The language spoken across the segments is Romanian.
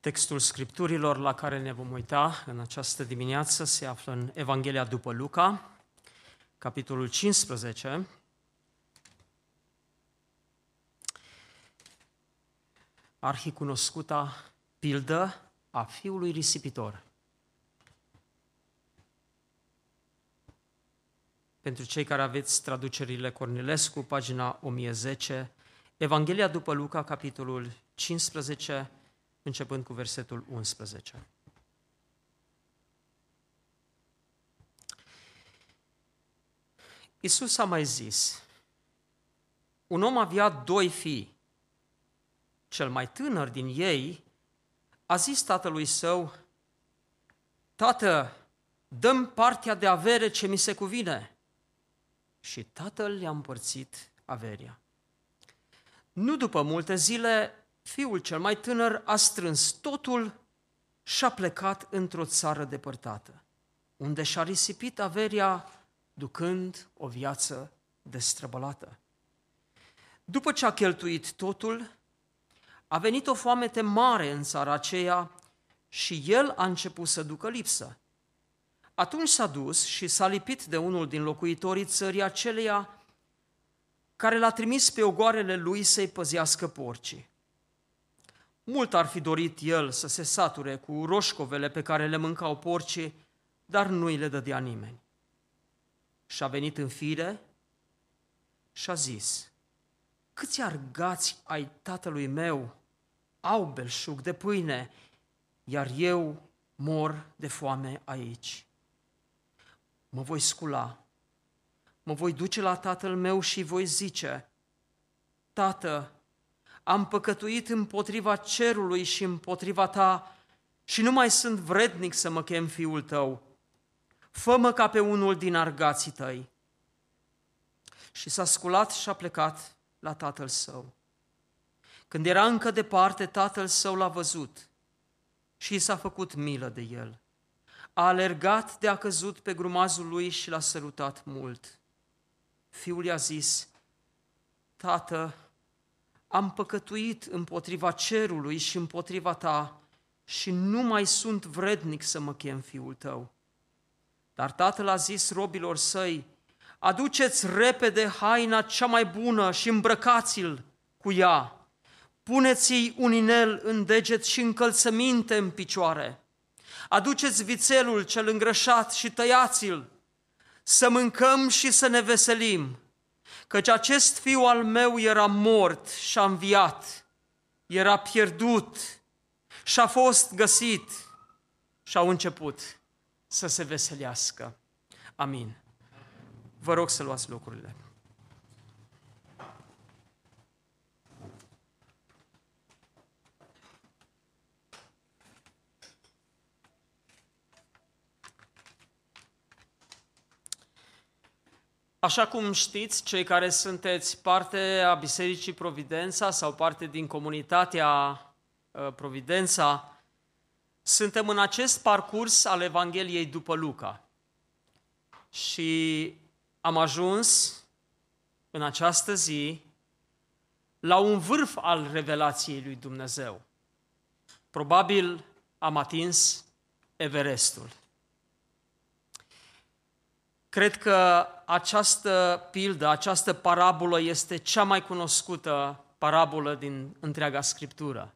Textul scripturilor la care ne vom uita în această dimineață se află în Evanghelia după Luca, capitolul 15. Arhicunoscuta pildă a fiului risipitor. Pentru cei care aveți traducerile Cornilescu, pagina 1010, Evanghelia după Luca, capitolul 15, începând cu versetul 11. Isus a mai zis, un om avea doi fii. Cel mai tânăr din ei a zis tatălui său, Tată, dăm partea de avere ce mi se cuvine. Și tatăl i-a împărțit averia. Nu după multe zile, fiul cel mai tânăr a strâns totul și a plecat într-o țară depărtată, unde și-a risipit averia ducând o viață destrăbălată. După ce a cheltuit totul, a venit o foamete mare în țara aceea și el a început să ducă lipsă. Atunci s-a dus și s-a lipit de unul din locuitorii țării aceleia care l-a trimis pe ogoarele lui să-i păzească porcii. Mult ar fi dorit el să se sature cu roșcovele pe care le mâncau porcii, dar nu îi le dădea nimeni. Și a venit în fire și a zis, câți argați ai tatălui meu au belșug de pâine, iar eu mor de foame aici. Mă voi scula, mă voi duce la tatăl meu și voi zice, Tată, am păcătuit împotriva cerului și împotriva ta și nu mai sunt vrednic să mă chem fiul tău. Fă-mă ca pe unul din argații tăi. Și s-a sculat și a plecat la tatăl său. Când era încă departe, tatăl său l-a văzut și i s-a făcut milă de el. A alergat de a căzut pe grumazul lui și l-a sărutat mult. Fiul i-a zis, Tată, am păcătuit împotriva cerului și împotriva ta și nu mai sunt vrednic să mă chem fiul tău. Dar tatăl a zis robilor săi, aduceți repede haina cea mai bună și îmbrăcați-l cu ea. Puneți-i un inel în deget și încălțăminte în picioare. Aduceți vițelul cel îngrășat și tăiați-l, să mâncăm și să ne veselim căci acest fiu al meu era mort și a înviat, era pierdut și a fost găsit și au început să se veselească. Amin. Vă rog să luați locurile. Așa cum știți, cei care sunteți parte a Bisericii Providența sau parte din comunitatea uh, Providența, suntem în acest parcurs al Evangheliei după Luca. Și am ajuns în această zi la un vârf al revelației lui Dumnezeu. Probabil am atins Everestul. Cred că această pildă, această parabolă este cea mai cunoscută parabolă din întreaga Scriptură.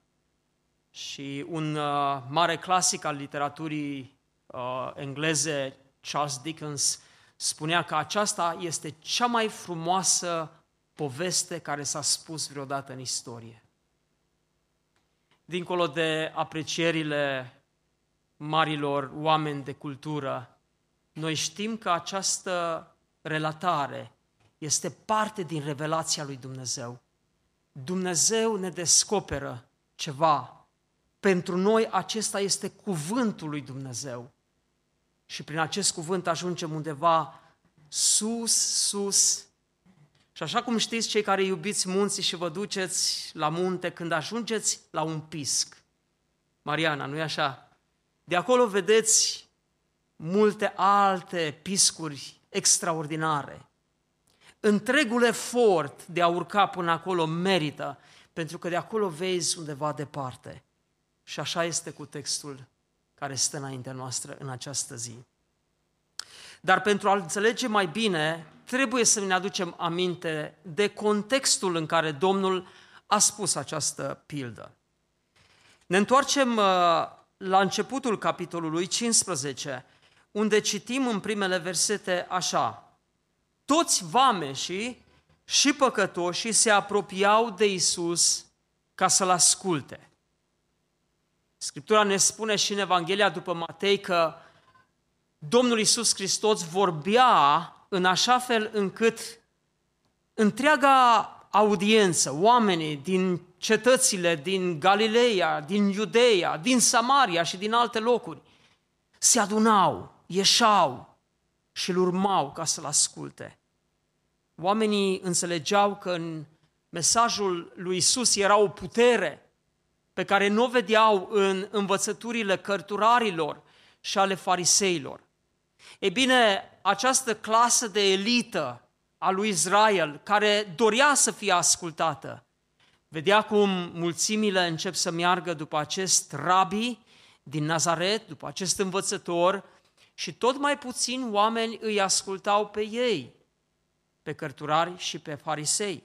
Și un uh, mare clasic al literaturii uh, engleze, Charles Dickens, spunea că aceasta este cea mai frumoasă poveste care s-a spus vreodată în istorie. Dincolo de aprecierile marilor oameni de cultură, noi știm că această relatare este parte din revelația lui Dumnezeu. Dumnezeu ne descoperă ceva. Pentru noi acesta este cuvântul lui Dumnezeu. Și prin acest cuvânt ajungem undeva sus, sus. Și așa cum știți, cei care iubiți munții și vă duceți la munte, când ajungeți la un pisc, Mariana, nu-i așa? De acolo vedeți multe alte piscuri extraordinare. Întregul efort de a urca până acolo merită, pentru că de acolo vezi undeva departe. Și așa este cu textul care stă înaintea noastră în această zi. Dar pentru a înțelege mai bine, trebuie să ne aducem aminte de contextul în care Domnul a spus această pildă. Ne întoarcem uh, la începutul capitolului 15, unde citim în primele versete așa. Toți vameșii și păcătoșii se apropiau de Isus ca să-L asculte. Scriptura ne spune și în Evanghelia după Matei că Domnul Isus Hristos vorbea în așa fel încât întreaga audiență, oamenii din cetățile din Galileea, din Iudeea, din Samaria și din alte locuri, se adunau, ieșau și îl urmau ca să-l asculte. Oamenii înțelegeau că în mesajul lui Isus era o putere pe care nu o vedeau în învățăturile cărturarilor și ale fariseilor. E bine, această clasă de elită a lui Israel, care dorea să fie ascultată, vedea cum mulțimile încep să meargă după acest rabi din Nazaret, după acest învățător, și tot mai puțini oameni îi ascultau pe ei, pe cărturari și pe farisei.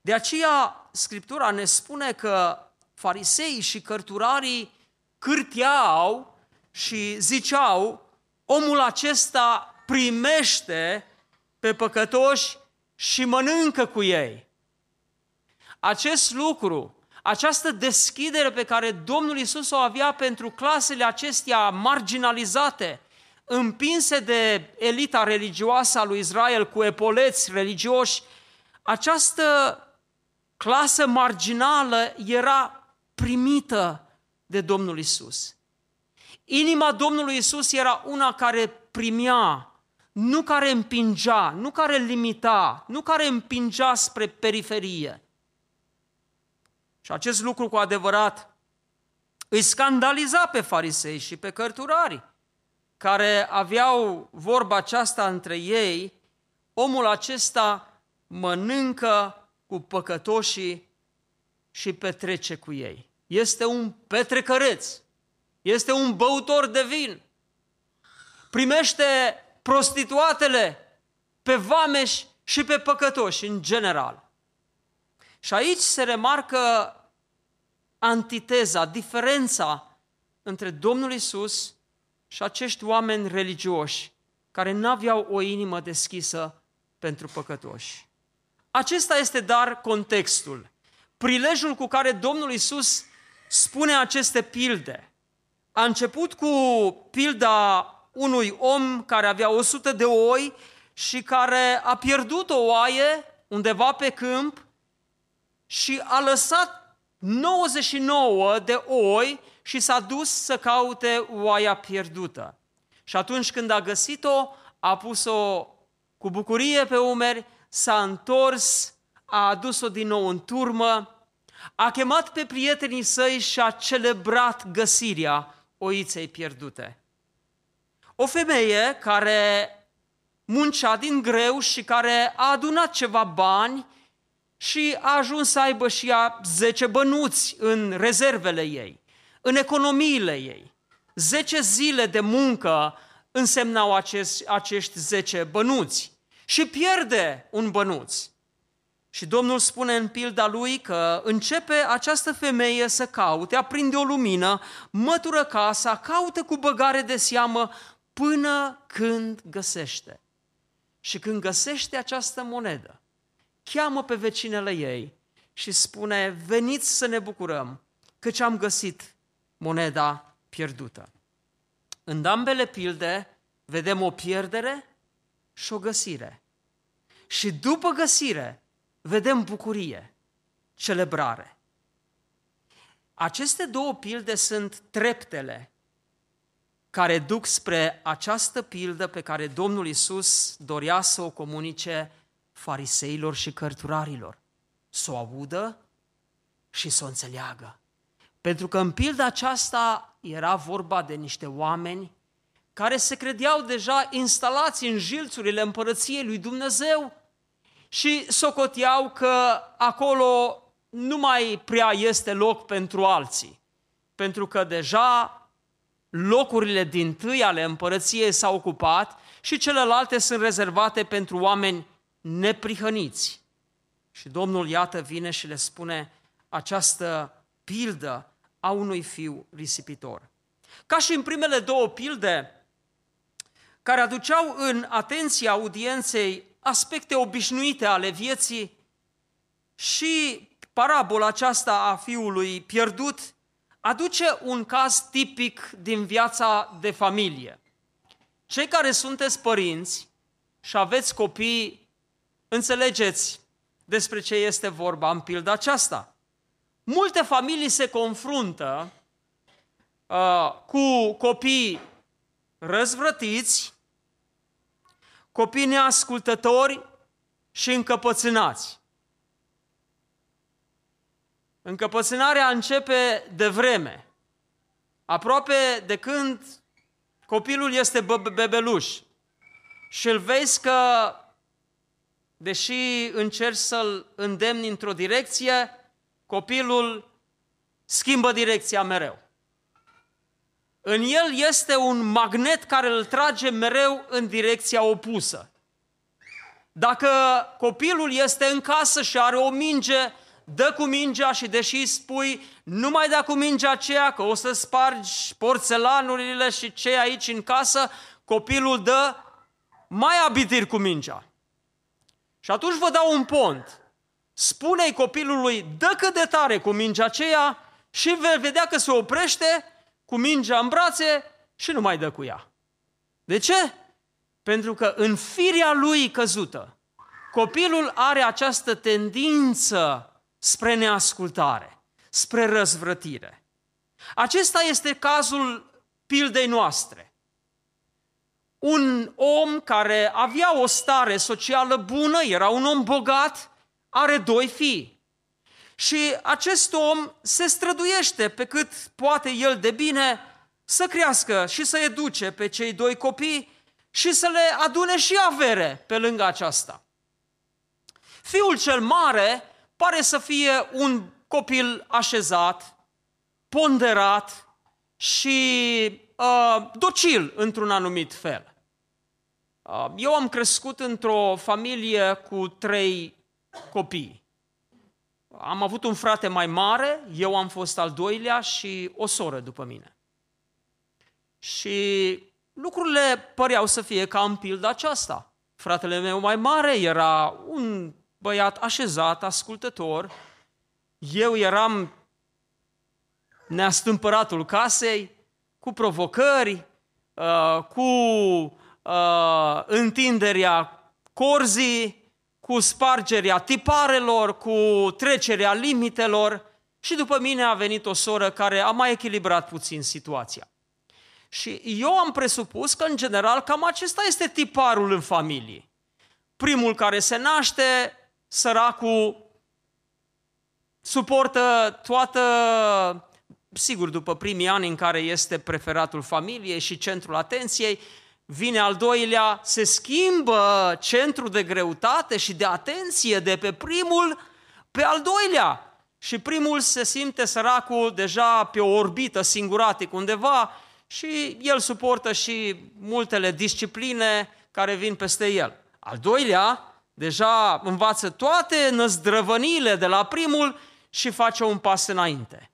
De aceea, Scriptura ne spune că farisei și cărturarii cârteau și ziceau, omul acesta primește pe păcătoși și mănâncă cu ei. Acest lucru, această deschidere pe care Domnul Isus o avea pentru clasele acestea marginalizate, împinse de elita religioasă a lui Israel cu epoleți religioși, această clasă marginală era primită de Domnul Isus. Inima Domnului Isus era una care primea, nu care împingea, nu care limita, nu care împingea spre periferie. Și acest lucru cu adevărat îi scandaliza pe farisei și pe cărturari, care aveau vorba aceasta între ei, omul acesta mănâncă cu păcătoșii și petrece cu ei. Este un petrecăreț, este un băutor de vin, primește prostituatele pe vameși și pe păcătoși în general. Și aici se remarcă antiteza, diferența între Domnul Isus și acești oameni religioși care n-aveau o inimă deschisă pentru păcătoși. Acesta este dar contextul, prilejul cu care Domnul Isus spune aceste pilde. A început cu pilda unui om care avea 100 de oi și care a pierdut o oaie undeva pe câmp și a lăsat 99 de oi și s-a dus să caute oaia pierdută. Și atunci când a găsit-o, a pus-o cu bucurie pe umeri, s-a întors, a adus-o din nou în turmă, a chemat pe prietenii săi și a celebrat găsirea oiței pierdute. O femeie care muncea din greu și care a adunat ceva bani și a ajuns să aibă și ea 10 bănuți în rezervele ei, în economiile ei. 10 zile de muncă însemnau acest, acești 10 bănuți și pierde un bănuț. Și Domnul spune în pilda lui că începe această femeie să caute, aprinde o lumină, mătură casa, caută cu băgare de seamă până când găsește. Și când găsește această monedă, cheamă pe vecinele ei și spune, veniți să ne bucurăm, căci am găsit moneda pierdută. În ambele pilde vedem o pierdere și o găsire. Și după găsire vedem bucurie, celebrare. Aceste două pilde sunt treptele care duc spre această pildă pe care Domnul Isus dorea să o comunice fariseilor și cărturarilor. Să o audă și să o înțeleagă. Pentru că în pilda aceasta era vorba de niște oameni care se credeau deja instalați în jilțurile împărăției lui Dumnezeu și socoteau că acolo nu mai prea este loc pentru alții, pentru că deja locurile din tâi ale împărăției s-au ocupat și celelalte sunt rezervate pentru oameni neprihăniți. Și Domnul, iată, vine și le spune această pildă a unui fiu risipitor. Ca și în primele două pilde, care aduceau în atenția audienței aspecte obișnuite ale vieții și parabola aceasta a fiului pierdut aduce un caz tipic din viața de familie. Cei care sunteți părinți și aveți copii, înțelegeți despre ce este vorba în pilda aceasta. Multe familii se confruntă uh, cu copii răzvrătiți, copii neascultători și încăpățânați. Încăpățânarea începe de vreme, aproape de când copilul este bebeluș și îl vezi că, deși încerci să-l îndemni într-o direcție, copilul schimbă direcția mereu. În el este un magnet care îl trage mereu în direcția opusă. Dacă copilul este în casă și are o minge, dă cu mingea și deși spui nu mai da cu mingea aceea că o să spargi porțelanurile și ce aici în casă, copilul dă mai abitir cu mingea. Și atunci vă dau un pont. Spune-i copilului, dă cât de tare cu mingea aceea și vei vedea că se oprește cu mingea în brațe și nu mai dă cu ea. De ce? Pentru că în firea lui căzută, copilul are această tendință spre neascultare, spre răzvrătire. Acesta este cazul pildei noastre. Un om care avea o stare socială bună, era un om bogat, are doi fii. Și acest om se străduiește pe cât poate el de bine să crească și să educe pe cei doi copii și să le adune și avere pe lângă aceasta. Fiul cel mare pare să fie un copil așezat, ponderat și uh, docil într-un anumit fel. Uh, eu am crescut într-o familie cu trei copii. Am avut un frate mai mare, eu am fost al doilea și o soră după mine. Și lucrurile păreau să fie ca în pilda aceasta. Fratele meu mai mare era un băiat așezat, ascultător. Eu eram neastâmpăratul casei, cu provocări, uh, cu uh, întinderea corzii, cu spargerea tiparelor, cu trecerea limitelor și după mine a venit o soră care a mai echilibrat puțin situația. Și eu am presupus că, în general, cam acesta este tiparul în familie. Primul care se naște săracul suportă toată, sigur, după primii ani în care este preferatul familiei și centrul atenției, vine al doilea, se schimbă centrul de greutate și de atenție de pe primul pe al doilea. Și primul se simte săracul deja pe o orbită singuratic undeva și el suportă și multele discipline care vin peste el. Al doilea deja învață toate năzdrăvănile de la primul și face un pas înainte.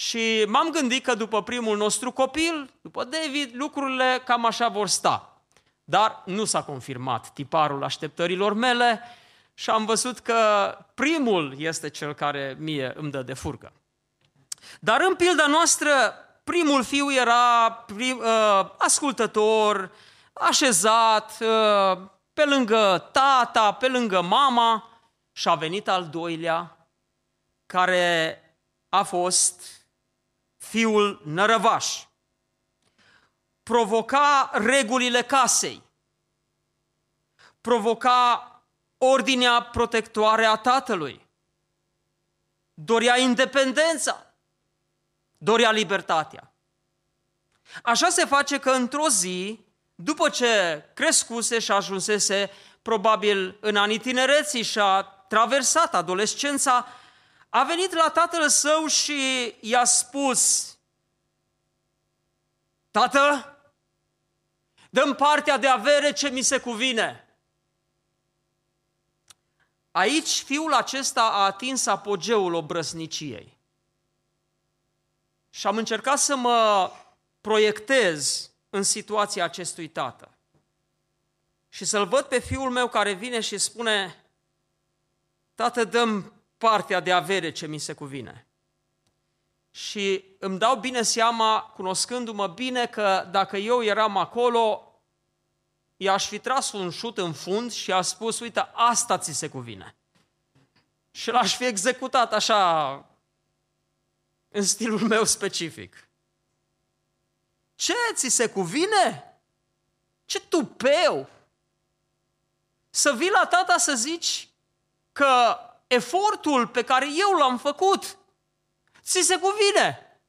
Și m-am gândit că după primul nostru copil, după David, lucrurile cam așa vor sta. Dar nu s-a confirmat tiparul așteptărilor mele și am văzut că primul este cel care mie îmi dă de furcă. Dar în pilda noastră, primul fiu era prim, uh, ascultător, așezat, uh, pe lângă tata, pe lângă mama și a venit al doilea, care a fost fiul nărăvaș. provoca regulile casei, provoca ordinea protectoare a tatălui, dorea independența, dorea libertatea. Așa se face că într-o zi, după ce crescuse și ajunsese probabil în anii tinereții și a traversat adolescența, a venit la tatăl său și i-a spus, Tată, dăm partea de avere ce mi se cuvine. Aici fiul acesta a atins apogeul obrăzniciei. Și am încercat să mă proiectez în situația acestui tată. Și să-l văd pe fiul meu care vine și spune, Tată, dăm partea de avere ce mi se cuvine. Și îmi dau bine seama, cunoscându-mă bine, că dacă eu eram acolo, i-aș fi tras un șut în fund și a spus, uite, asta ți se cuvine. Și l-aș fi executat așa, în stilul meu specific. Ce ți se cuvine? Ce tupeu! Să vii la tata să zici că efortul pe care eu l-am făcut ți se cuvine.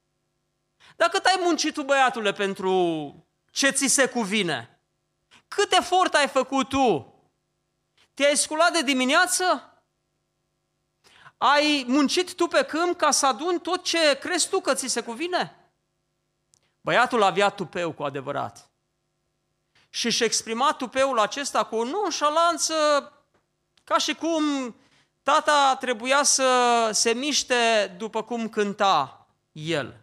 Dacă ai muncit tu, băiatule, pentru ce ți se cuvine, cât efort ai făcut tu? Te-ai sculat de dimineață? Ai muncit tu pe câmp ca să aduni tot ce crezi tu că ți se cuvine? Băiatul avea tupeu cu adevărat. Și își exprima tupeul acesta cu o nonșalanță, ca și cum tata trebuia să se miște după cum cânta el.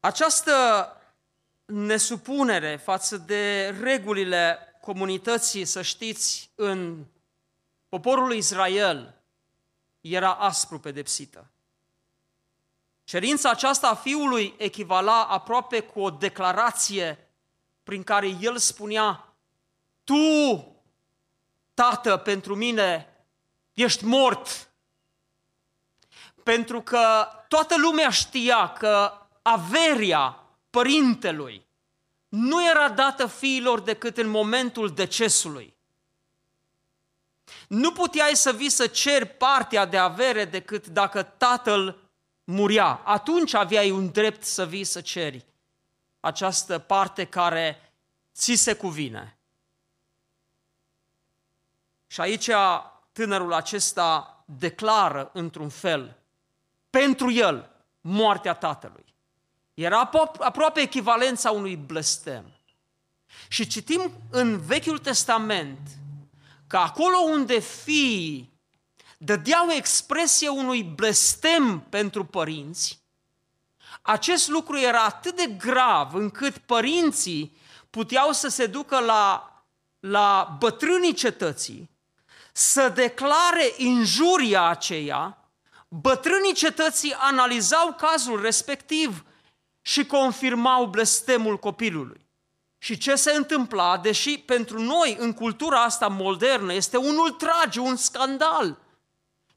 Această nesupunere față de regulile comunității, să știți, în poporul Israel era aspru pedepsită. Cerința aceasta a fiului echivala aproape cu o declarație prin care el spunea, tu, tată, pentru mine ești mort. Pentru că toată lumea știa că averia părintelui nu era dată fiilor decât în momentul decesului. Nu puteai să vii să ceri partea de avere decât dacă tatăl muria. Atunci aveai un drept să vii să ceri această parte care ți se cuvine. Și aici tânărul acesta declară într-un fel pentru el moartea tatălui. Era aproape echivalența unui blestem. Și citim în Vechiul Testament că acolo unde fiii dădeau expresie unui blestem pentru părinți, acest lucru era atât de grav încât părinții puteau să se ducă la, la bătrânii cetății, să declare injuria aceea, bătrânii cetății analizau cazul respectiv și confirmau blestemul copilului. Și ce se întâmpla, deși pentru noi, în cultura asta modernă, este un ultragiu, un scandal.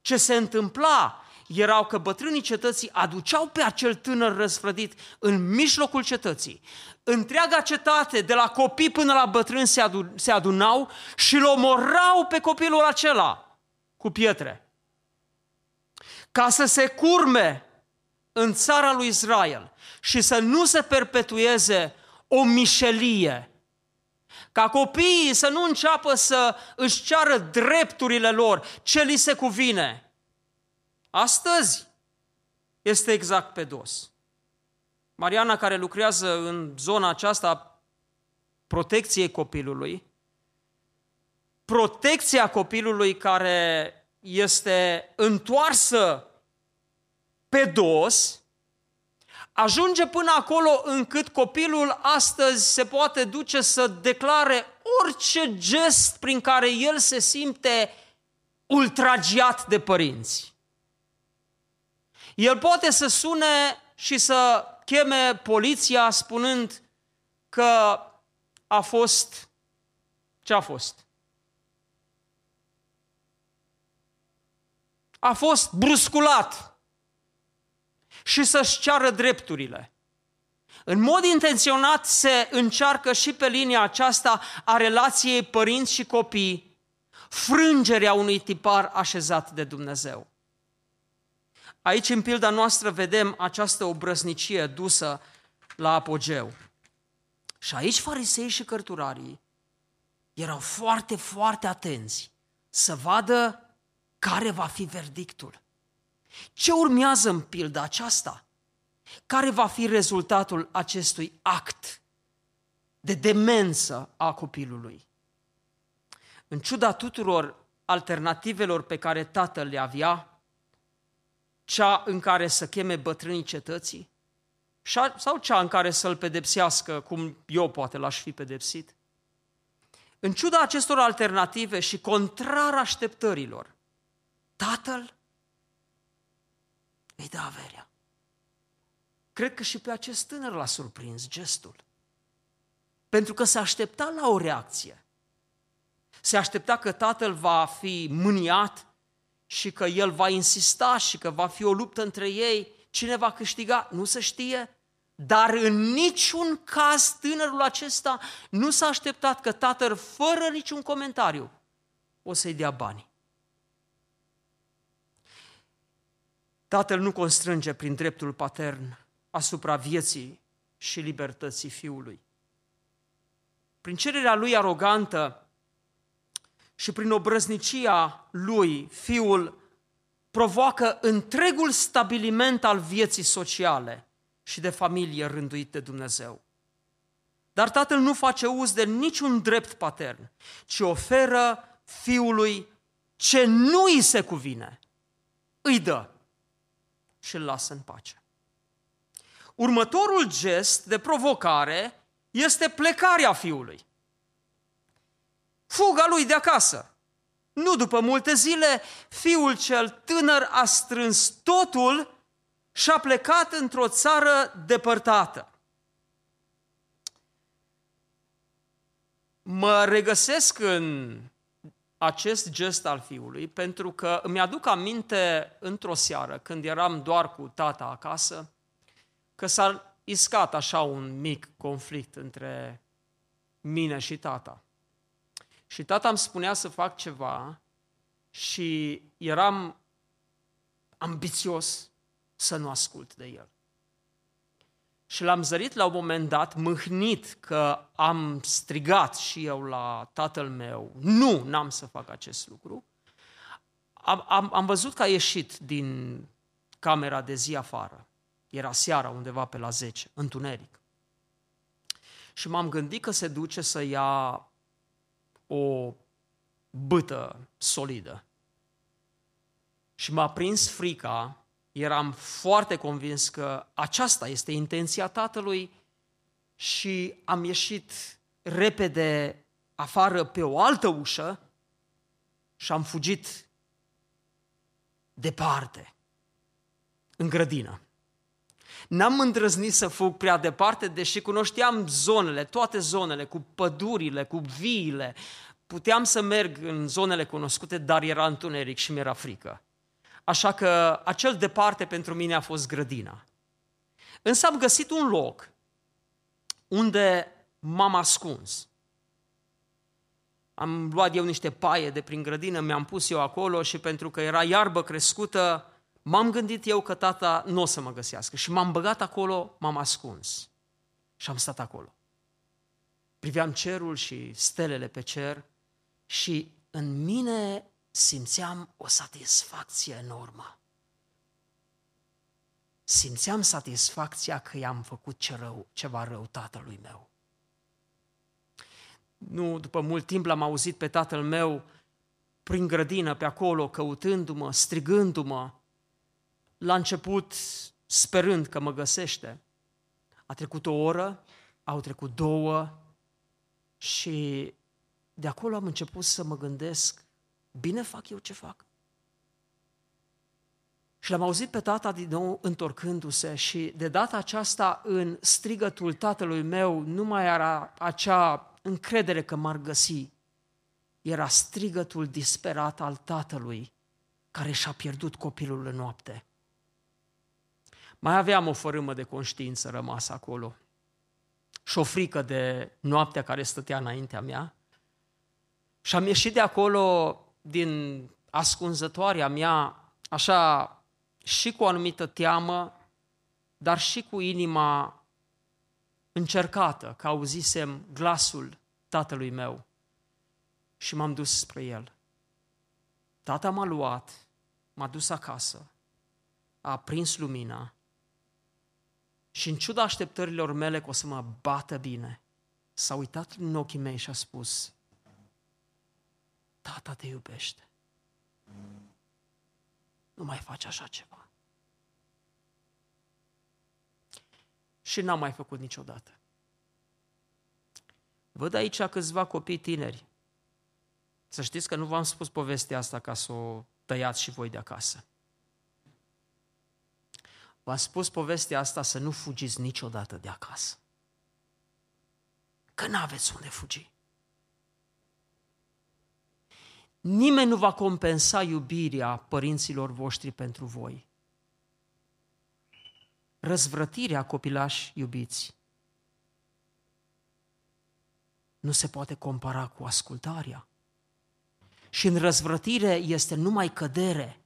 Ce se întâmpla erau că bătrânii cetății aduceau pe acel tânăr răsfrădit în mijlocul cetății. Întreaga cetate, de la copii până la bătrâni, se, adu- se adunau și îl omorau pe copilul acela cu pietre. Ca să se curme în țara lui Israel și să nu se perpetueze o mișelie. Ca copiii să nu înceapă să își ceară drepturile lor, ce li se cuvine. Astăzi este exact pe dos. Mariana, care lucrează în zona aceasta protecției copilului, protecția copilului care este întoarsă pe dos, ajunge până acolo încât copilul astăzi se poate duce să declare orice gest prin care el se simte ultragiat de părinți. El poate să sune și să cheme poliția spunând că a fost ce a fost? A fost brusculat și să-și ceară drepturile. În mod intenționat se încearcă și pe linia aceasta a relației părinți și copii frângerea unui tipar așezat de Dumnezeu. Aici, în pilda noastră, vedem această obrăznicie dusă la apogeu. Și aici farisei și cărturarii erau foarte, foarte atenți să vadă care va fi verdictul. Ce urmează în pilda aceasta? Care va fi rezultatul acestui act de demență a copilului? În ciuda tuturor alternativelor pe care tatăl le avea, cea în care să cheme bătrânii cetății, sau cea în care să-l pedepsească, cum eu poate l-aș fi pedepsit. În ciuda acestor alternative și contrar așteptărilor, tatăl îi dă averea. Cred că și pe acest tânăr l-a surprins gestul. Pentru că se aștepta la o reacție. Se aștepta că tatăl va fi mâniat și că el va insista și că va fi o luptă între ei. Cine va câștiga? Nu se știe. Dar în niciun caz tânărul acesta nu s-a așteptat că tatăl, fără niciun comentariu, o să-i dea bani. Tatăl nu constrânge prin dreptul patern asupra vieții și libertății fiului. Prin cererea lui arogantă și prin obrăznicia lui, fiul provoacă întregul stabiliment al vieții sociale și de familie rânduit de Dumnezeu. Dar tatăl nu face uz de niciun drept patern, ci oferă fiului ce nu îi se cuvine. Îi dă și îl lasă în pace. Următorul gest de provocare este plecarea fiului. Fuga lui de acasă. Nu după multe zile, fiul cel tânăr a strâns totul și a plecat într-o țară depărtată. Mă regăsesc în acest gest al fiului pentru că îmi aduc aminte într-o seară, când eram doar cu tata acasă, că s-a iscat așa un mic conflict între mine și tata. Și tata îmi spunea să fac ceva și eram ambițios să nu ascult de el. Și l-am zărit la un moment dat, mâhnit că am strigat și eu la tatăl meu, nu, n-am să fac acest lucru. Am, am, am văzut că a ieșit din camera de zi afară. Era seara, undeva pe la 10, întuneric. Și m-am gândit că se duce să ia o bâtă solidă. Și m-a prins frica, eram foarte convins că aceasta este intenția tatălui și am ieșit repede afară pe o altă ușă și am fugit departe, în grădină. N-am îndrăznit să fug prea departe, deși cunoșteam zonele, toate zonele, cu pădurile, cu viile. Puteam să merg în zonele cunoscute, dar era întuneric și mi-era frică. Așa că acel departe pentru mine a fost grădina. Însă am găsit un loc unde m-am ascuns. Am luat eu niște paie de prin grădină, mi-am pus eu acolo și pentru că era iarbă crescută, m-am gândit eu că tata nu o să mă găsească și m-am băgat acolo, m-am ascuns și am stat acolo. Priveam cerul și stelele pe cer și în mine simțeam o satisfacție enormă. Simțeam satisfacția că i-am făcut ce rău, ceva rău tatălui meu. Nu, după mult timp l-am auzit pe tatăl meu prin grădină, pe acolo, căutându-mă, strigându-mă, la început sperând că mă găsește. A trecut o oră, au trecut două și de acolo am început să mă gândesc, bine fac eu ce fac? Și l-am auzit pe tata din nou întorcându-se și de data aceasta în strigătul tatălui meu nu mai era acea încredere că m-ar găsi, era strigătul disperat al tatălui care și-a pierdut copilul în noapte. Mai aveam o fărâmă de conștiință rămasă acolo. și o frică de noaptea care stătea înaintea mea. Și am ieșit de acolo din ascunzătoarea mea, așa, și cu o anumită teamă, dar și cu inima încercată, că auzisem glasul tatălui meu și m-am dus spre el. Tata m-a luat, m-a dus acasă, a aprins lumina și în ciuda așteptărilor mele că o să mă bată bine, s-a uitat în ochii mei și a spus, Tata te iubește. Nu mai faci așa ceva. Și n-am mai făcut niciodată. Văd aici câțiva copii tineri. Să știți că nu v-am spus povestea asta ca să o tăiați și voi de acasă. V-am spus povestea asta să nu fugiți niciodată de acasă. Că n-aveți unde fugi. Nimeni nu va compensa iubirea părinților voștri pentru voi. Răzvrătirea copilași iubiți nu se poate compara cu ascultarea. Și în răzvrătire este numai cădere,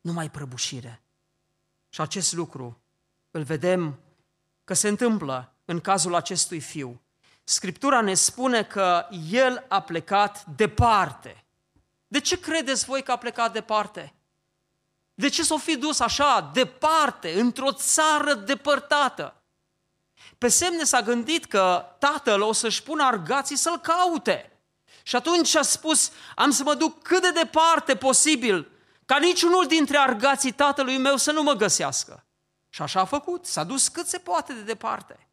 numai prăbușire. Și acest lucru îl vedem că se întâmplă în cazul acestui fiu. Scriptura ne spune că el a plecat departe. De ce credeți voi că a plecat departe? De ce s-o fi dus așa, departe, într-o țară depărtată? Pe semne s-a gândit că tatăl o să-și pună argații să-l caute. Și atunci a spus, am să mă duc cât de departe posibil, ca niciunul dintre argații tatălui meu să nu mă găsească. Și așa a făcut, s-a dus cât se poate de departe.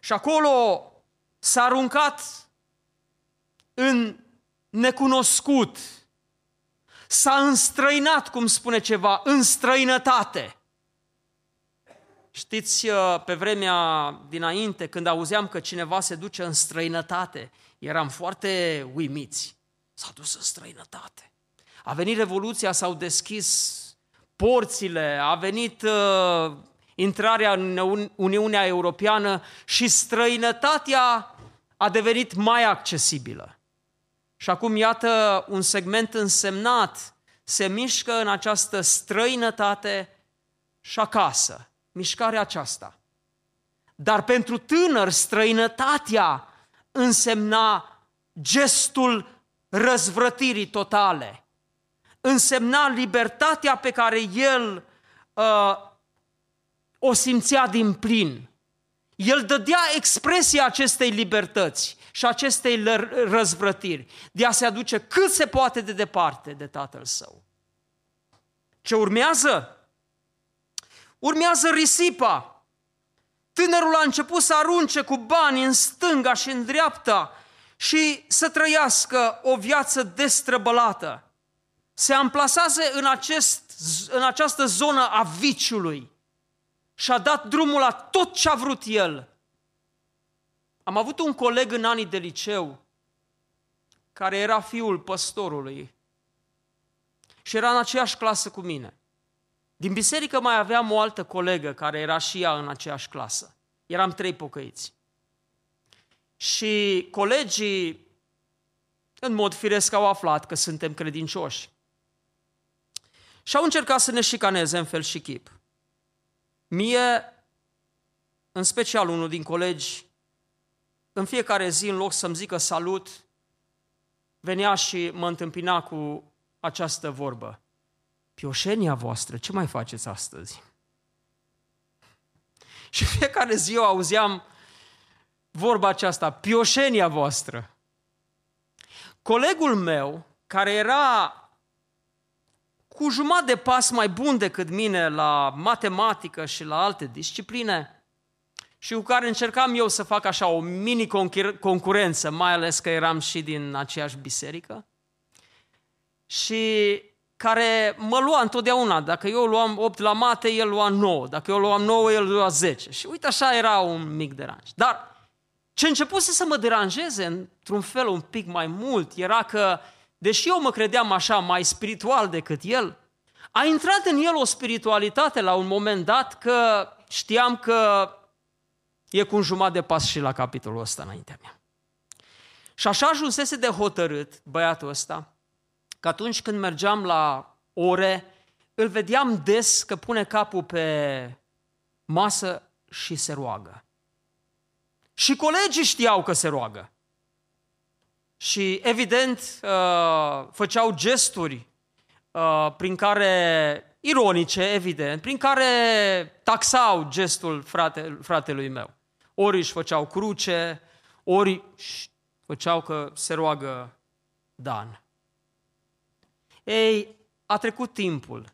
Și acolo s-a aruncat în necunoscut, s-a înstrăinat, cum spune ceva, în străinătate. Știți, uh, pe vremea dinainte, când auzeam că cineva se duce în străinătate, eram foarte uimiți. S-a dus în străinătate. A venit Revoluția, s-au deschis porțile, a venit uh, intrarea în Uniunea Europeană și străinătatea a devenit mai accesibilă. Și acum, iată, un segment însemnat se mișcă în această străinătate și acasă, mișcarea aceasta. Dar pentru tânăr, străinătatea însemna gestul răzvrătirii totale. Însemna libertatea pe care el uh, o simțea din plin. El dădea expresia acestei libertăți și acestei răzvrătiri, de a se aduce cât se poate de departe de tatăl său. Ce urmează? Urmează risipa. Tânărul a început să arunce cu bani în stânga și în dreapta și să trăiască o viață destrăbălată. Se amplasase în, acest, în această zonă a viciului și a dat drumul la tot ce a vrut el. Am avut un coleg în anii de liceu care era fiul păstorului și era în aceeași clasă cu mine. Din biserică mai aveam o altă colegă care era și ea în aceeași clasă. Eram trei pocăiți. Și colegii, în mod firesc, au aflat că suntem credincioși. Și au încercat să ne șicaneze în fel și chip. Mie, în special unul din colegi, în fiecare zi, în loc să-mi zică salut, venea și mă întâmpina cu această vorbă. Pioșenia voastră, ce mai faceți astăzi? Și fiecare zi eu auzeam vorba aceasta, pioșenia voastră. Colegul meu, care era cu jumătate de pas mai bun decât mine la matematică și la alte discipline, și cu care încercam eu să fac așa o mini-concurență, mai ales că eram și din aceeași biserică, și care mă lua întotdeauna. Dacă eu luam 8 la mate, el lua 9. Dacă eu luam 9, el lua 10. Și uite, așa era un mic deranj. Dar ce începuse să mă deranjeze într-un fel un pic mai mult era că, deși eu mă credeam așa mai spiritual decât el, a intrat în el o spiritualitate la un moment dat că știam că E cu un jumătate de pas și la capitolul ăsta înaintea mea. Și așa ajunsese de hotărât băiatul ăsta, că atunci când mergeam la ore, îl vedeam des că pune capul pe masă și se roagă. Și colegii știau că se roagă. Și evident uh, făceau gesturi uh, prin care, ironice, evident, prin care taxau gestul frate, fratelui meu. Ori își făceau cruce, ori făceau că se roagă Dan. Ei, a trecut timpul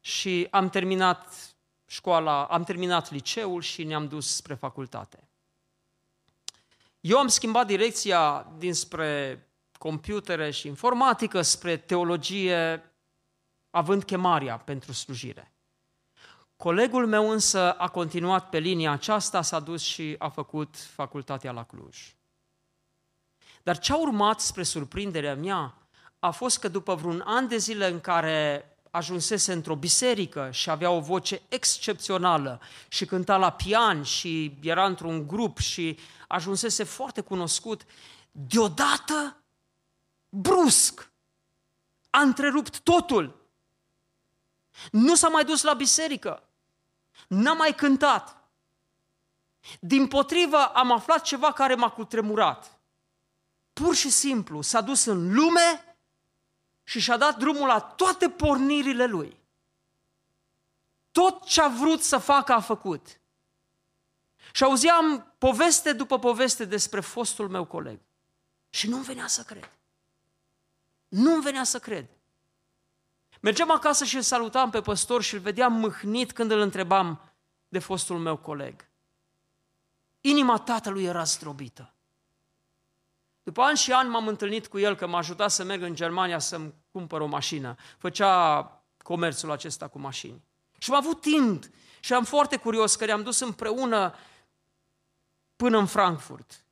și am terminat școala, am terminat liceul și ne-am dus spre facultate. Eu am schimbat direcția dinspre computere și informatică spre teologie, având chemarea pentru slujire. Colegul meu însă a continuat pe linia aceasta, s-a dus și a făcut facultatea la Cluj. Dar ce a urmat spre surprinderea mea a fost că după vreun an de zile în care ajunsese într-o biserică și avea o voce excepțională și cânta la pian și era într-un grup și ajunsese foarte cunoscut, deodată, brusc, a întrerupt totul. Nu s-a mai dus la biserică, n-a mai cântat. Din potrivă, am aflat ceva care m-a cutremurat. Pur și simplu s-a dus în lume și și-a dat drumul la toate pornirile lui. Tot ce a vrut să facă a făcut. Și auzeam poveste după poveste despre fostul meu coleg. Și nu-mi venea să cred. Nu-mi venea să cred. Mergeam acasă și îl salutam pe păstor și îl vedeam mâhnit când îl întrebam de fostul meu coleg. Inima tatălui era zdrobită. După ani și ani m-am întâlnit cu el că m-a ajutat să merg în Germania să-mi cumpăr o mașină. Făcea comerțul acesta cu mașini. Și am avut timp și am foarte curios că ne-am dus împreună până în Frankfurt.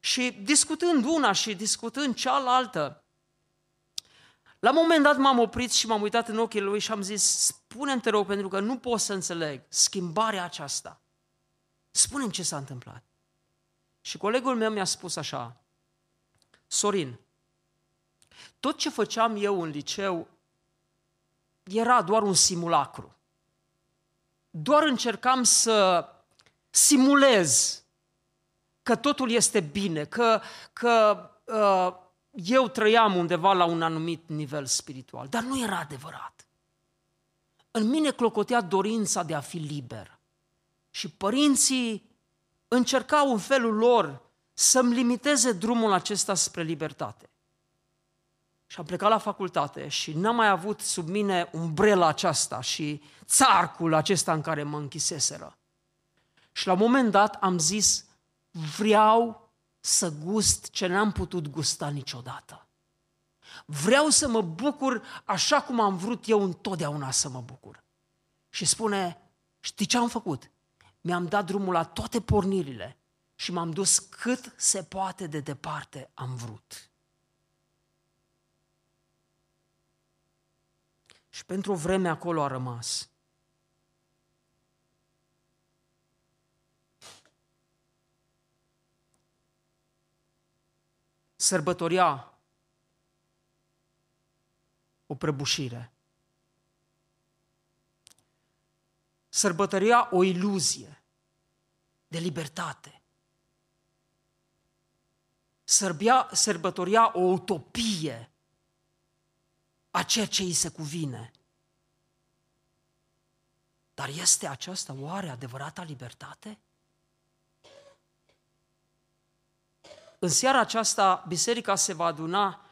Și discutând una și discutând cealaltă, la un moment dat m-am oprit și m-am uitat în ochii lui și am zis, spune-mi te rog, pentru că nu pot să înțeleg schimbarea aceasta. Spune-mi ce s-a întâmplat. Și colegul meu mi-a spus așa, Sorin, tot ce făceam eu în liceu era doar un simulacru. Doar încercam să simulez că totul este bine, că, că uh, eu trăiam undeva la un anumit nivel spiritual, dar nu era adevărat. În mine clocotea dorința de a fi liber. Și părinții încercau în felul lor să-mi limiteze drumul acesta spre libertate. Și am plecat la facultate și n-am mai avut sub mine umbrela aceasta și țarcul acesta în care mă închiseseră. Și la un moment dat am zis, vreau să gust ce n-am putut gusta niciodată. Vreau să mă bucur așa cum am vrut eu întotdeauna să mă bucur. Și spune, știi ce am făcut? Mi-am dat drumul la toate pornirile și m-am dus cât se poate de departe am vrut. Și pentru o vreme acolo a rămas. Sărbătoria o prăbușire. Sărbătoria o iluzie de libertate. Sărbia, sărbătoria o utopie a ceea ce îi se cuvine. Dar este aceasta oare adevărata libertate? În seara aceasta, biserica se va aduna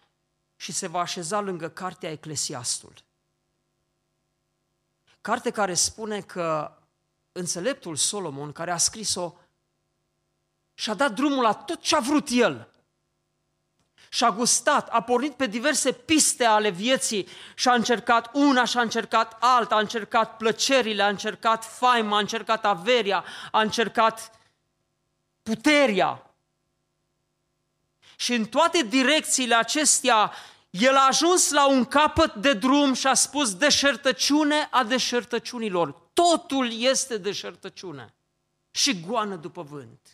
și se va așeza lângă cartea Eclesiastul. Carte care spune că înțeleptul Solomon, care a scris-o, și-a dat drumul la tot ce a vrut el și-a gustat, a pornit pe diverse piste ale vieții și a încercat una și a încercat alta, a încercat plăcerile, a încercat faima, a încercat averia, a încercat puteria. Și în toate direcțiile acestea, el a ajuns la un capăt de drum și a spus deșertăciune a deșertăciunilor. Totul este deșertăciune. și goană după vânt.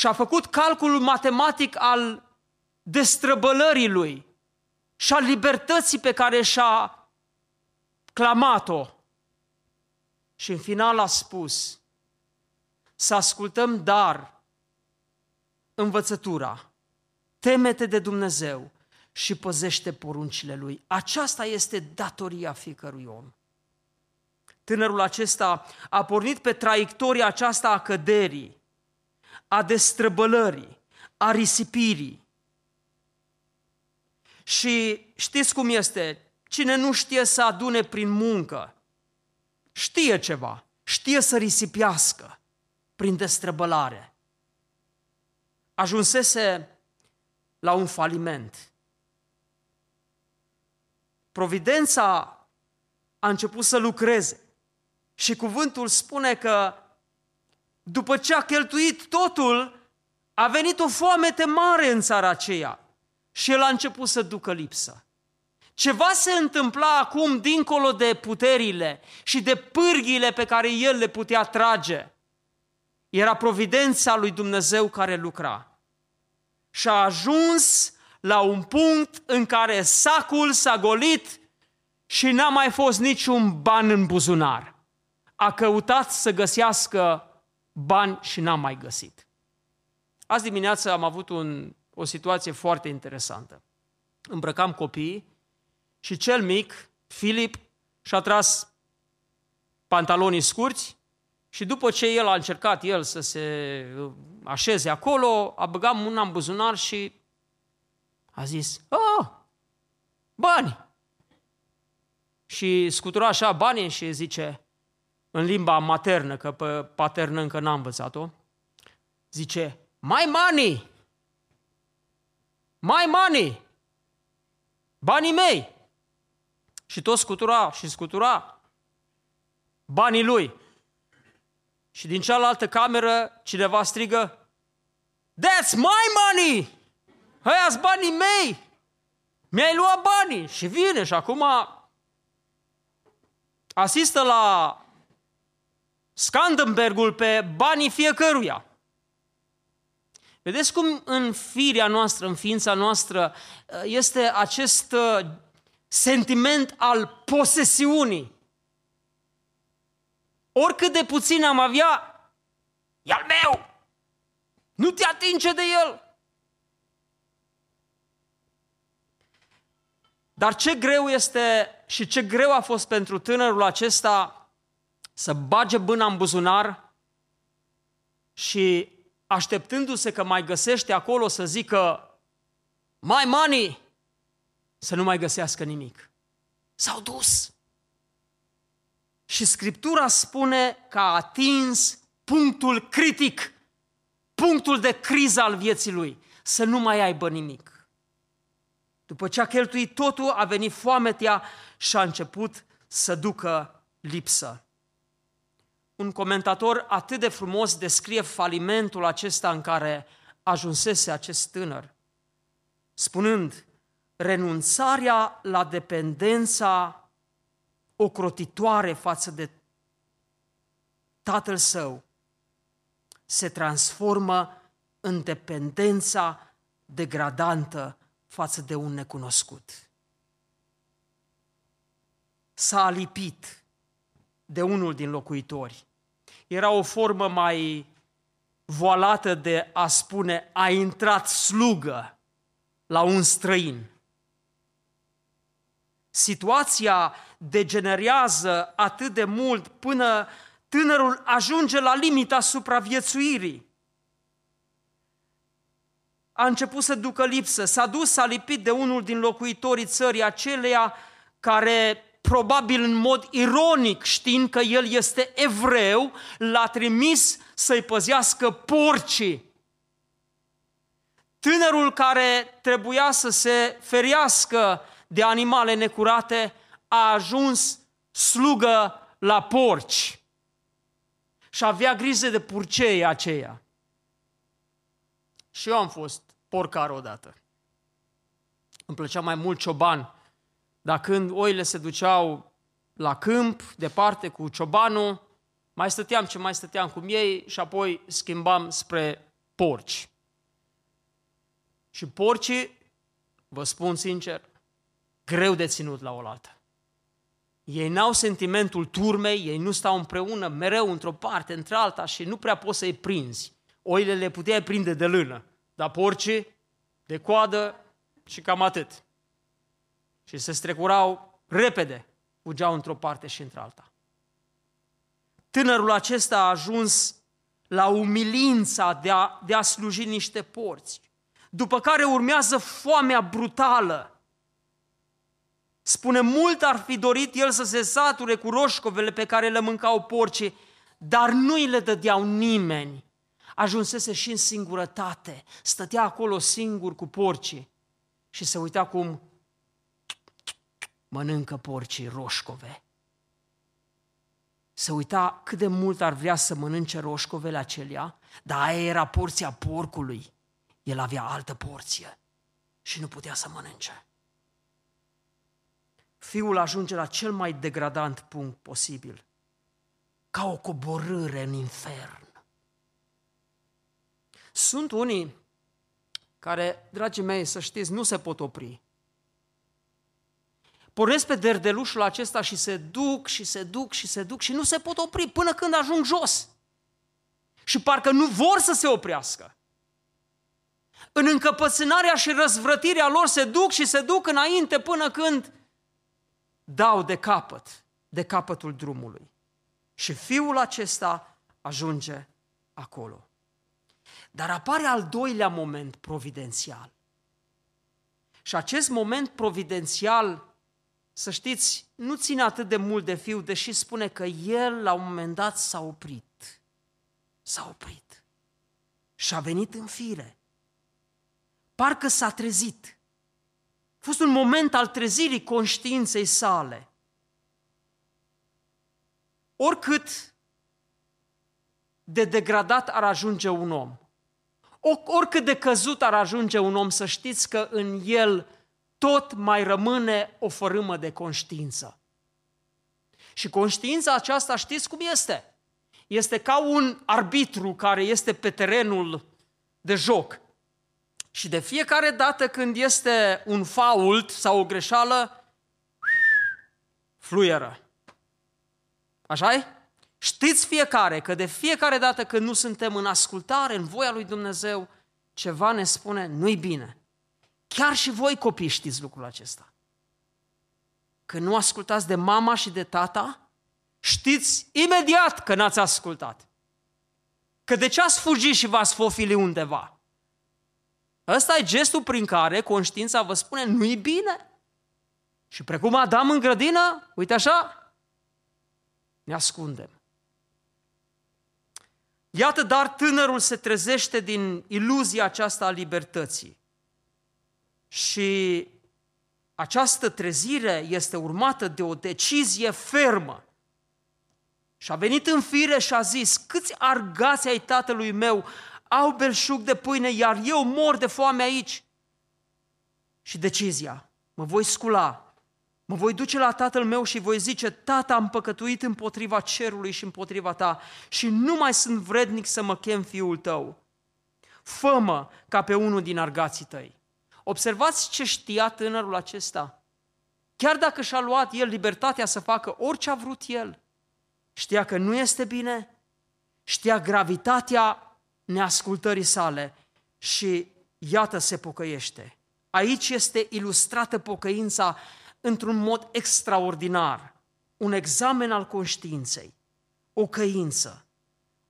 Și a făcut calculul matematic al destrăbălării lui și al libertății pe care și-a clamat-o. Și în final a spus să ascultăm dar învățătura, temete de Dumnezeu și păzește poruncile Lui. Aceasta este datoria fiecărui om. Tânărul acesta a pornit pe traiectoria aceasta a căderii, a destrăbălării, a risipirii. Și știți cum este? Cine nu știe să adune prin muncă, știe ceva, știe să risipiască prin destrăbălare. Ajunsese la un faliment. Providența a început să lucreze. Și cuvântul spune că după ce a cheltuit totul, a venit o foamete mare în țara aceea și el a început să ducă lipsă. Ceva se întâmpla acum dincolo de puterile și de pârghile pe care el le putea trage. Era providența lui Dumnezeu care lucra. Și a ajuns la un punct în care sacul s-a golit și n-a mai fost niciun ban în buzunar. A căutat să găsească bani și n-a mai găsit. Azi dimineață am avut un, o situație foarte interesantă. Îmbrăcam copiii și cel mic, Filip, și-a tras pantalonii scurți și după ce el a încercat el să se așeze acolo, a băgat mâna în buzunar și a zis, oh, bani! Și scutura așa banii și zice, în limba maternă, că pe paternă încă n-am învățat-o, zice, mai money! Mai money! Banii mei! Și tot scutura și scutura banii lui. Și din cealaltă cameră cineva strigă, That's my money! ăia banii mei! Mi-ai luat banii! Și vine și acum asistă la Scandenbergul pe banii fiecăruia. Vedeți cum în firea noastră, în ființa noastră, este acest uh, sentiment al posesiunii. Oricât de puțin am avea, e al meu! Nu te atinge de el! Dar ce greu este și ce greu a fost pentru tânărul acesta să bage bâna în buzunar și așteptându-se că mai găsește acolo să zică mai money, să nu mai găsească nimic. S-au dus. Și Scriptura spune că a atins punctul critic, punctul de criză al vieții lui, să nu mai aibă nimic. După ce a cheltuit totul, a venit foametea și a început să ducă lipsă. Un comentator atât de frumos descrie falimentul acesta în care ajunsese acest tânăr, spunând, renunțarea la dependența ocrotitoare față de tatăl său se transformă în dependența degradantă față de un necunoscut. S-a alipit de unul din locuitori. Era o formă mai voalată de a spune a intrat slugă la un străin. Situația degenerează atât de mult până tânărul ajunge la limita supraviețuirii. A început să ducă lipsă, s-a dus, s-a lipit de unul din locuitorii țării aceleia care probabil în mod ironic, știind că el este evreu, l-a trimis să-i păzească porcii. Tânărul care trebuia să se ferească de animale necurate a ajuns slugă la porci și avea grijă de purceii aceia. Și eu am fost porcar odată. Îmi plăcea mai mult cioban, dar când oile se duceau la câmp, departe cu ciobanul, Mai stăteam ce mai stăteam cum ei și apoi schimbam spre porci. Și porcii, vă spun sincer, greu de ținut la oaltă. Ei n-au sentimentul turmei, ei nu stau împreună mereu într-o parte, între alta și nu prea poți să-i prinzi. Oile le puteai prinde de lână, dar porcii de coadă și cam atât. Și se strecurau repede, fugeau într-o parte și într-alta. Tânărul acesta a ajuns la umilința de a, de a sluji niște porți, după care urmează foamea brutală, Spune, mult ar fi dorit el să se sature cu roșcovele pe care le mâncau porcii, dar nu îi le dădeau nimeni. Ajunsese și în singurătate, stătea acolo singur cu porcii și se uita cum mănâncă porcii roșcove. Se uita cât de mult ar vrea să mănânce roșcovele acelea, dar aia era porția porcului. El avea altă porție și nu putea să mănânce fiul ajunge la cel mai degradant punct posibil, ca o coborâre în infern. Sunt unii care, dragii mei, să știți, nu se pot opri. Pornesc pe derdelușul acesta și se duc și se duc și se duc și nu se pot opri până când ajung jos. Și parcă nu vor să se oprească. În încăpățânarea și răzvrătirea lor se duc și se duc înainte până când dau de capăt, de capătul drumului. Și fiul acesta ajunge acolo. Dar apare al doilea moment providențial. Și acest moment providențial, să știți, nu ține atât de mult de fiu, deși spune că el la un moment dat s-a oprit. S-a oprit. Și a venit în fire. Parcă s-a trezit. A fost un moment al trezirii conștiinței sale. Oricât de degradat ar ajunge un om, oricât de căzut ar ajunge un om, să știți că în el tot mai rămâne o fărâmă de conștiință. Și conștiința aceasta știți cum este? Este ca un arbitru care este pe terenul de joc și de fiecare dată când este un fault sau o greșeală, fluieră. așa -i? Știți fiecare că de fiecare dată când nu suntem în ascultare, în voia lui Dumnezeu, ceva ne spune nu-i bine. Chiar și voi copii știți lucrul acesta. Când nu ascultați de mama și de tata, știți imediat că n-ați ascultat. Că de ce ați fugit și v-ați fofili undeva? Ăsta e gestul prin care conștiința vă spune nu-i bine. Și precum Adam în grădină, uite așa, ne ascundem. Iată, dar tânărul se trezește din iluzia aceasta a libertății. Și această trezire este urmată de o decizie fermă. Și a venit în fire și a zis, câți argați ai tatălui meu au belșug de pâine, iar eu mor de foame aici. Și decizia, mă voi scula, mă voi duce la tatăl meu și voi zice, tata, am păcătuit împotriva cerului și împotriva ta și nu mai sunt vrednic să mă chem fiul tău. Fămă ca pe unul din argații tăi. Observați ce știa tânărul acesta. Chiar dacă și-a luat el libertatea să facă orice a vrut el, știa că nu este bine, știa gravitatea neascultării sale și iată se pocăiește. Aici este ilustrată pocăința într-un mod extraordinar. Un examen al conștiinței, o căință,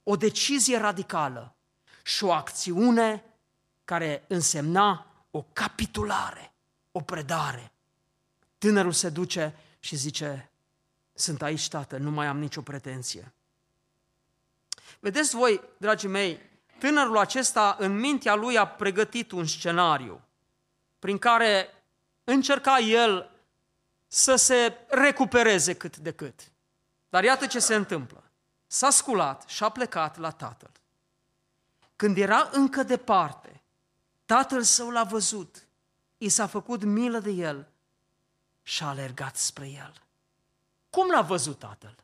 o decizie radicală și o acțiune care însemna o capitulare, o predare. Tânărul se duce și zice, sunt aici, tată, nu mai am nicio pretenție. Vedeți voi, dragii mei, tânărul acesta în mintea lui a pregătit un scenariu prin care încerca el să se recupereze cât de cât. Dar iată ce se întâmplă. S-a sculat și a plecat la tatăl. Când era încă departe, tatăl său l-a văzut, i s-a făcut milă de el și a alergat spre el. Cum l-a văzut tatăl?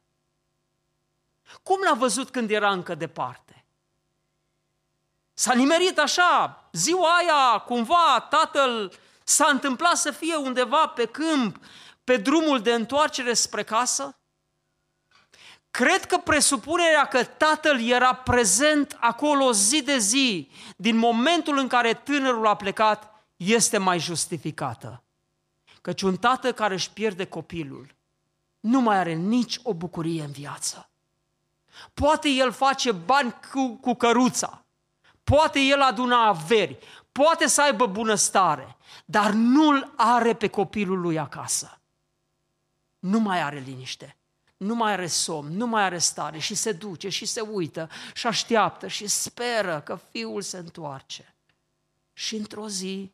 Cum l-a văzut când era încă departe? S-a nimerit așa, ziua aia, cumva, tatăl s-a întâmplat să fie undeva pe câmp, pe drumul de întoarcere spre casă? Cred că presupunerea că tatăl era prezent acolo zi de zi, din momentul în care tânărul a plecat, este mai justificată. Căci un tată care își pierde copilul nu mai are nici o bucurie în viață. Poate el face bani cu, cu căruța, poate el aduna averi, poate să aibă bunăstare, dar nu-l are pe copilul lui acasă. Nu mai are liniște, nu mai are somn, nu mai are stare și se duce și se uită și așteaptă și speră că fiul se întoarce. Și într-o zi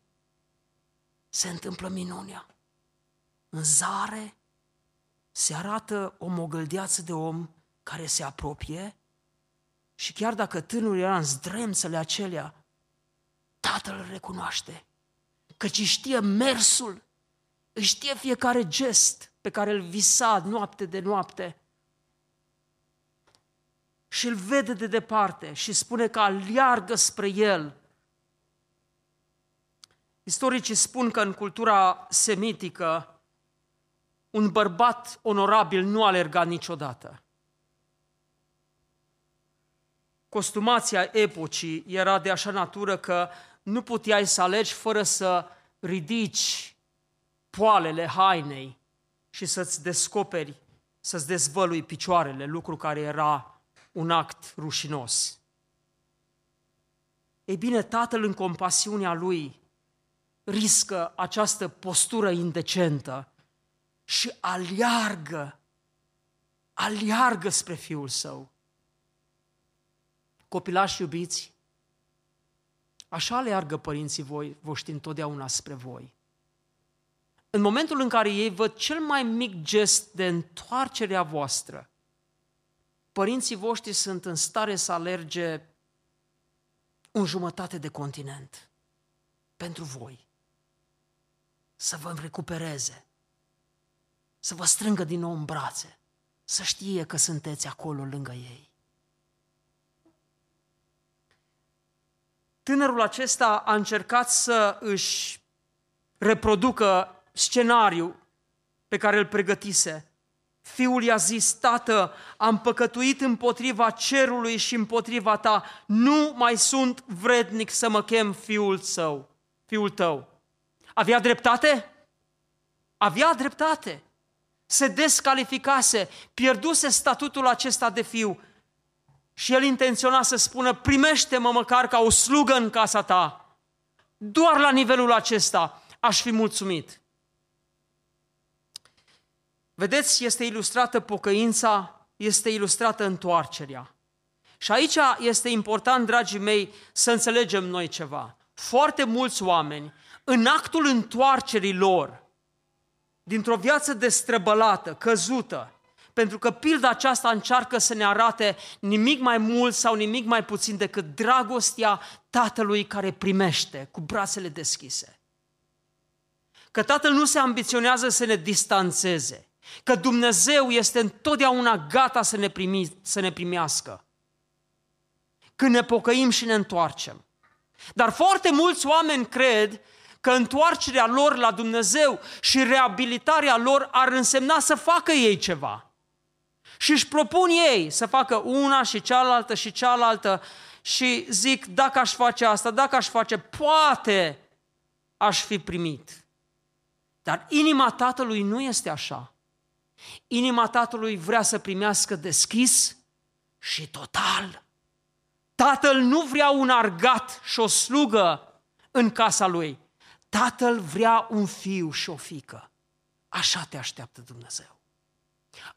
se întâmplă minunea. În zare se arată o mogăldeață de om care se apropie și chiar dacă tânărul era în zdremțele acelea, tatăl îl recunoaște, căci știe mersul, își știe fiecare gest pe care îl visa noapte de noapte. Și îl vede de departe și spune că aliargă spre el. Istoricii spun că în cultura semitică un bărbat onorabil nu alerga niciodată. Costumația epocii era de așa natură că nu puteai să alegi fără să ridici poalele hainei și să-ți descoperi, să-ți dezvălui picioarele, lucru care era un act rușinos. Ei bine, tatăl în compasiunea lui riscă această postură indecentă și aliargă, aliargă spre fiul său. Copilași iubiți, așa aleargă părinții voi, voștri întotdeauna spre voi. În momentul în care ei văd cel mai mic gest de întoarcere a voastră, părinții voștri sunt în stare să alerge un jumătate de continent pentru voi, să vă recupereze, să vă strângă din nou în brațe, să știe că sunteți acolo lângă ei. Tânărul acesta a încercat să își reproducă scenariu pe care îl pregătise. Fiul i-a zis, tată, am păcătuit împotriva cerului și împotriva ta, nu mai sunt vrednic să mă chem fiul său, fiul tău. Avea dreptate? Avea dreptate se descalificase, pierduse statutul acesta de fiu și el intenționa să spună, primește-mă măcar ca o slugă în casa ta. Doar la nivelul acesta aș fi mulțumit. Vedeți, este ilustrată pocăința, este ilustrată întoarcerea. Și aici este important, dragii mei, să înțelegem noi ceva. Foarte mulți oameni, în actul întoarcerii lor, dintr-o viață destrăbălată, căzută, pentru că pilda aceasta încearcă să ne arate nimic mai mult sau nimic mai puțin decât dragostea Tatălui care primește cu brațele deschise. Că Tatăl nu se ambiționează să ne distanțeze, că Dumnezeu este întotdeauna gata să ne, primi, să ne primească. Când ne pocăim și ne întoarcem. Dar foarte mulți oameni cred că întoarcerea lor la Dumnezeu și reabilitarea lor ar însemna să facă ei ceva. Și își propun ei să facă una și cealaltă și cealaltă și zic, dacă aș face asta, dacă aș face, poate aș fi primit. Dar inima tatălui nu este așa. Inima tatălui vrea să primească deschis și total. Tatăl nu vrea un argat și o slugă în casa lui. Tatăl vrea un fiu și o fică. Așa te așteaptă Dumnezeu.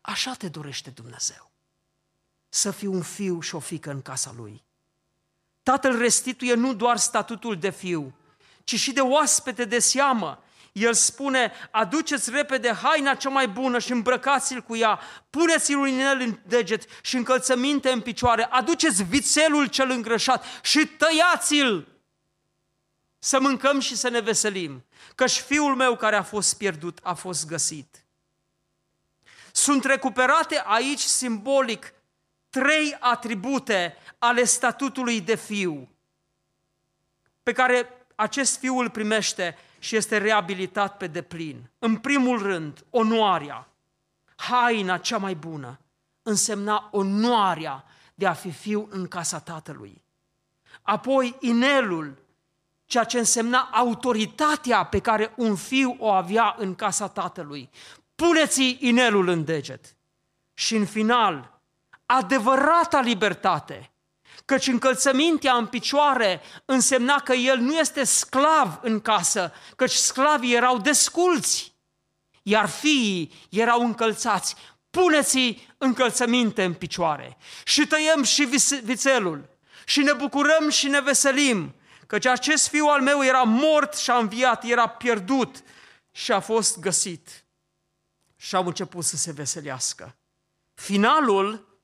Așa te dorește Dumnezeu. Să fii un fiu și o fică în casa lui. Tatăl restituie nu doar statutul de fiu, ci și de oaspete de seamă. El spune, aduceți repede haina cea mai bună și îmbrăcați-l cu ea, puneți-l un inel în deget și încălțăminte în picioare, aduceți vițelul cel îngrășat și tăiați-l să mâncăm și să ne veselim, căci fiul meu care a fost pierdut a fost găsit. Sunt recuperate aici simbolic trei atribute ale statutului de fiu pe care acest fiu îl primește și este reabilitat pe deplin. În primul rând, onoarea, haina cea mai bună, însemna onoarea de a fi fiu în casa tatălui. Apoi, inelul, ceea ce însemna autoritatea pe care un fiu o avea în casa tatălui. Puneți inelul în deget. Și în final, adevărata libertate, căci încălțămintea în picioare însemna că el nu este sclav în casă, căci sclavii erau desculți, iar fiii erau încălțați. Puneți încălțăminte în picioare și tăiem și vițelul și ne bucurăm și ne veselim, căci acest fiu al meu era mort și a înviat, era pierdut și a fost găsit. Și au început să se veselească. Finalul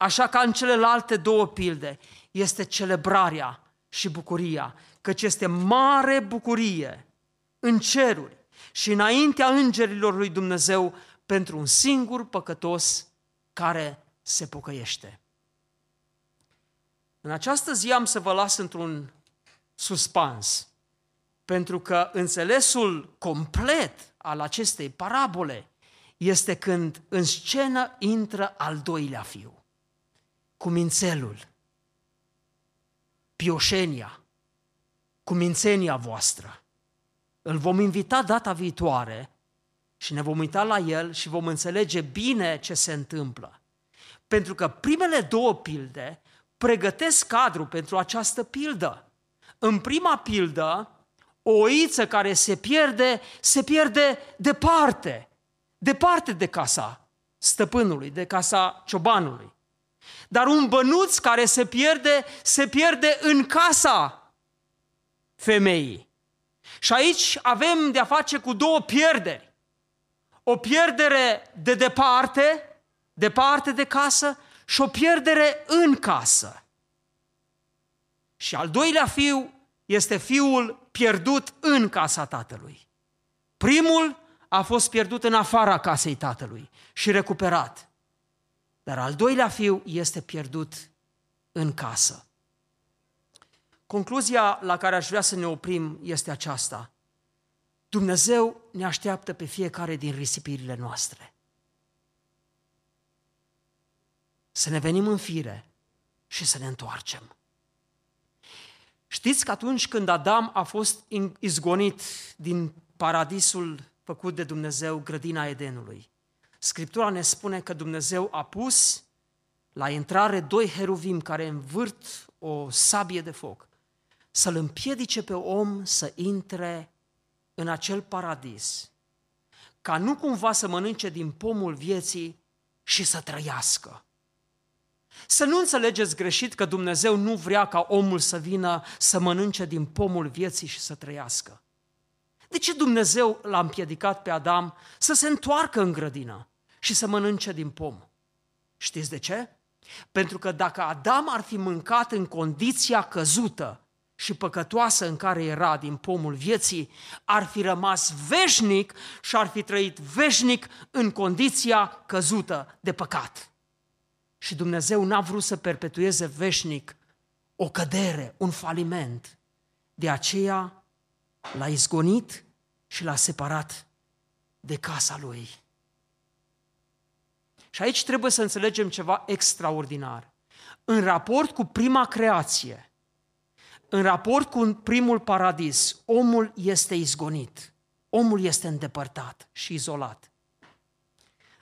așa ca în celelalte două pilde, este celebrarea și bucuria, căci este mare bucurie în ceruri și înaintea îngerilor lui Dumnezeu pentru un singur păcătos care se pocăiește. În această zi am să vă las într-un suspans, pentru că înțelesul complet al acestei parabole este când în scenă intră al doilea fiu cumințelul, pioșenia, cumințenia voastră. Îl vom invita data viitoare și ne vom uita la el și vom înțelege bine ce se întâmplă. Pentru că primele două pilde pregătesc cadru pentru această pildă. În prima pildă, o oiță care se pierde, se pierde departe, departe de casa stăpânului, de casa ciobanului. Dar un bănuț care se pierde, se pierde în casa femeii. Și aici avem de-a face cu două pierderi. O pierdere de departe, departe de casă, și o pierdere în casă. Și al doilea fiu este fiul pierdut în casa tatălui. Primul a fost pierdut în afara casei tatălui și recuperat. Dar al doilea fiu este pierdut în casă. Concluzia la care aș vrea să ne oprim este aceasta. Dumnezeu ne așteaptă pe fiecare din risipirile noastre. Să ne venim în fire și să ne întoarcem. Știți că atunci când Adam a fost izgonit din paradisul făcut de Dumnezeu, grădina Edenului, Scriptura ne spune că Dumnezeu a pus la intrare doi heruvim care învârt o sabie de foc, să-l împiedice pe om să intre în acel paradis, ca nu cumva să mănânce din pomul vieții și să trăiască. Să nu înțelegeți greșit că Dumnezeu nu vrea ca omul să vină să mănânce din pomul vieții și să trăiască. De ce Dumnezeu l-a împiedicat pe Adam să se întoarcă în grădină? Și să mănânce din pom. Știți de ce? Pentru că dacă Adam ar fi mâncat în condiția căzută și păcătoasă în care era din pomul vieții, ar fi rămas veșnic și ar fi trăit veșnic în condiția căzută de păcat. Și Dumnezeu n-a vrut să perpetueze veșnic o cădere, un faliment. De aceea l-a izgonit și l-a separat de casa lui. Și aici trebuie să înțelegem ceva extraordinar. În raport cu prima creație, în raport cu primul paradis, omul este izgonit, omul este îndepărtat și izolat.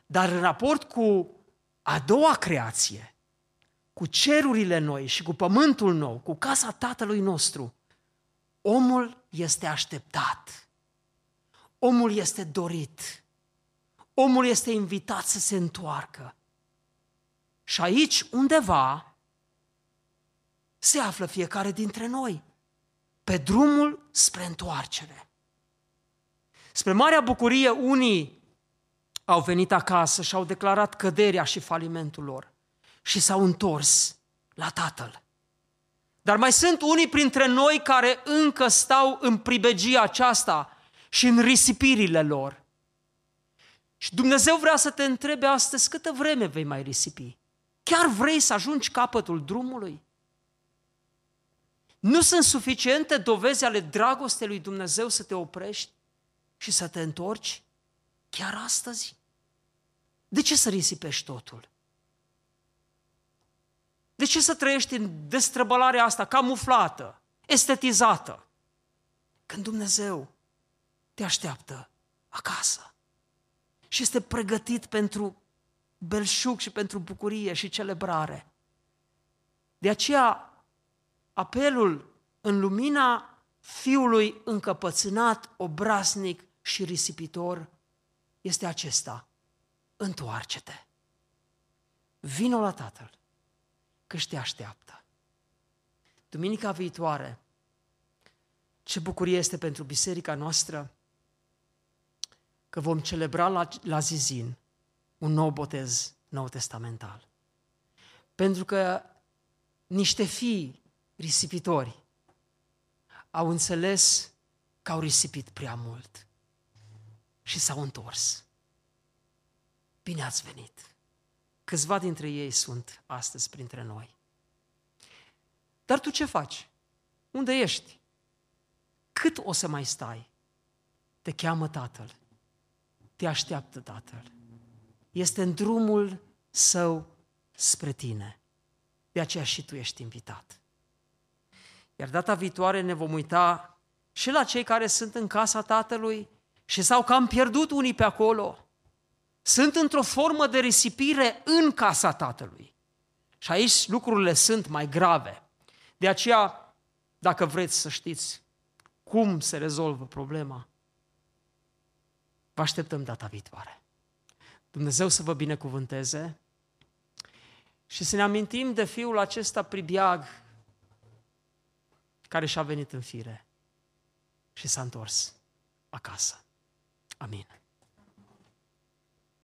Dar în raport cu a doua creație, cu cerurile noi și cu pământul nou, cu casa tatălui nostru, omul este așteptat. Omul este dorit omul este invitat să se întoarcă. Și aici, undeva, se află fiecare dintre noi, pe drumul spre întoarcere. Spre marea bucurie, unii au venit acasă și au declarat căderea și falimentul lor și s-au întors la Tatăl. Dar mai sunt unii printre noi care încă stau în pribegia aceasta și în risipirile lor. Și Dumnezeu vrea să te întrebe astăzi câtă vreme vei mai risipi. Chiar vrei să ajungi capătul drumului? Nu sunt suficiente dovezi ale dragostei lui Dumnezeu să te oprești și să te întorci? Chiar astăzi? De ce să risipești totul? De ce să trăiești în destrăbălarea asta camuflată, estetizată, când Dumnezeu te așteaptă acasă și este pregătit pentru belșug și pentru bucurie și celebrare. De aceea, apelul în lumina fiului încăpățânat, obraznic și risipitor este acesta. Întoarce-te. Vino la Tatăl, că te așteaptă. Duminica viitoare, ce bucurie este pentru biserica noastră că vom celebra la, la Zizin un nou botez nou testamental. Pentru că niște fii risipitori au înțeles că au risipit prea mult și s-au întors. Bine ați venit! Câțiva dintre ei sunt astăzi printre noi. Dar tu ce faci? Unde ești? Cât o să mai stai? Te cheamă Tatăl. Te așteaptă Tatăl. Este în drumul său spre tine. De aceea și tu ești invitat. Iar data viitoare ne vom uita și la cei care sunt în casa Tatălui și s-au cam pierdut unii pe acolo. Sunt într-o formă de risipire în casa Tatălui. Și aici lucrurile sunt mai grave. De aceea, dacă vreți să știți cum se rezolvă problema, vă așteptăm data viitoare. Dumnezeu să vă binecuvânteze și să ne amintim de fiul acesta pribiag care și-a venit în fire și s-a întors acasă. Amin.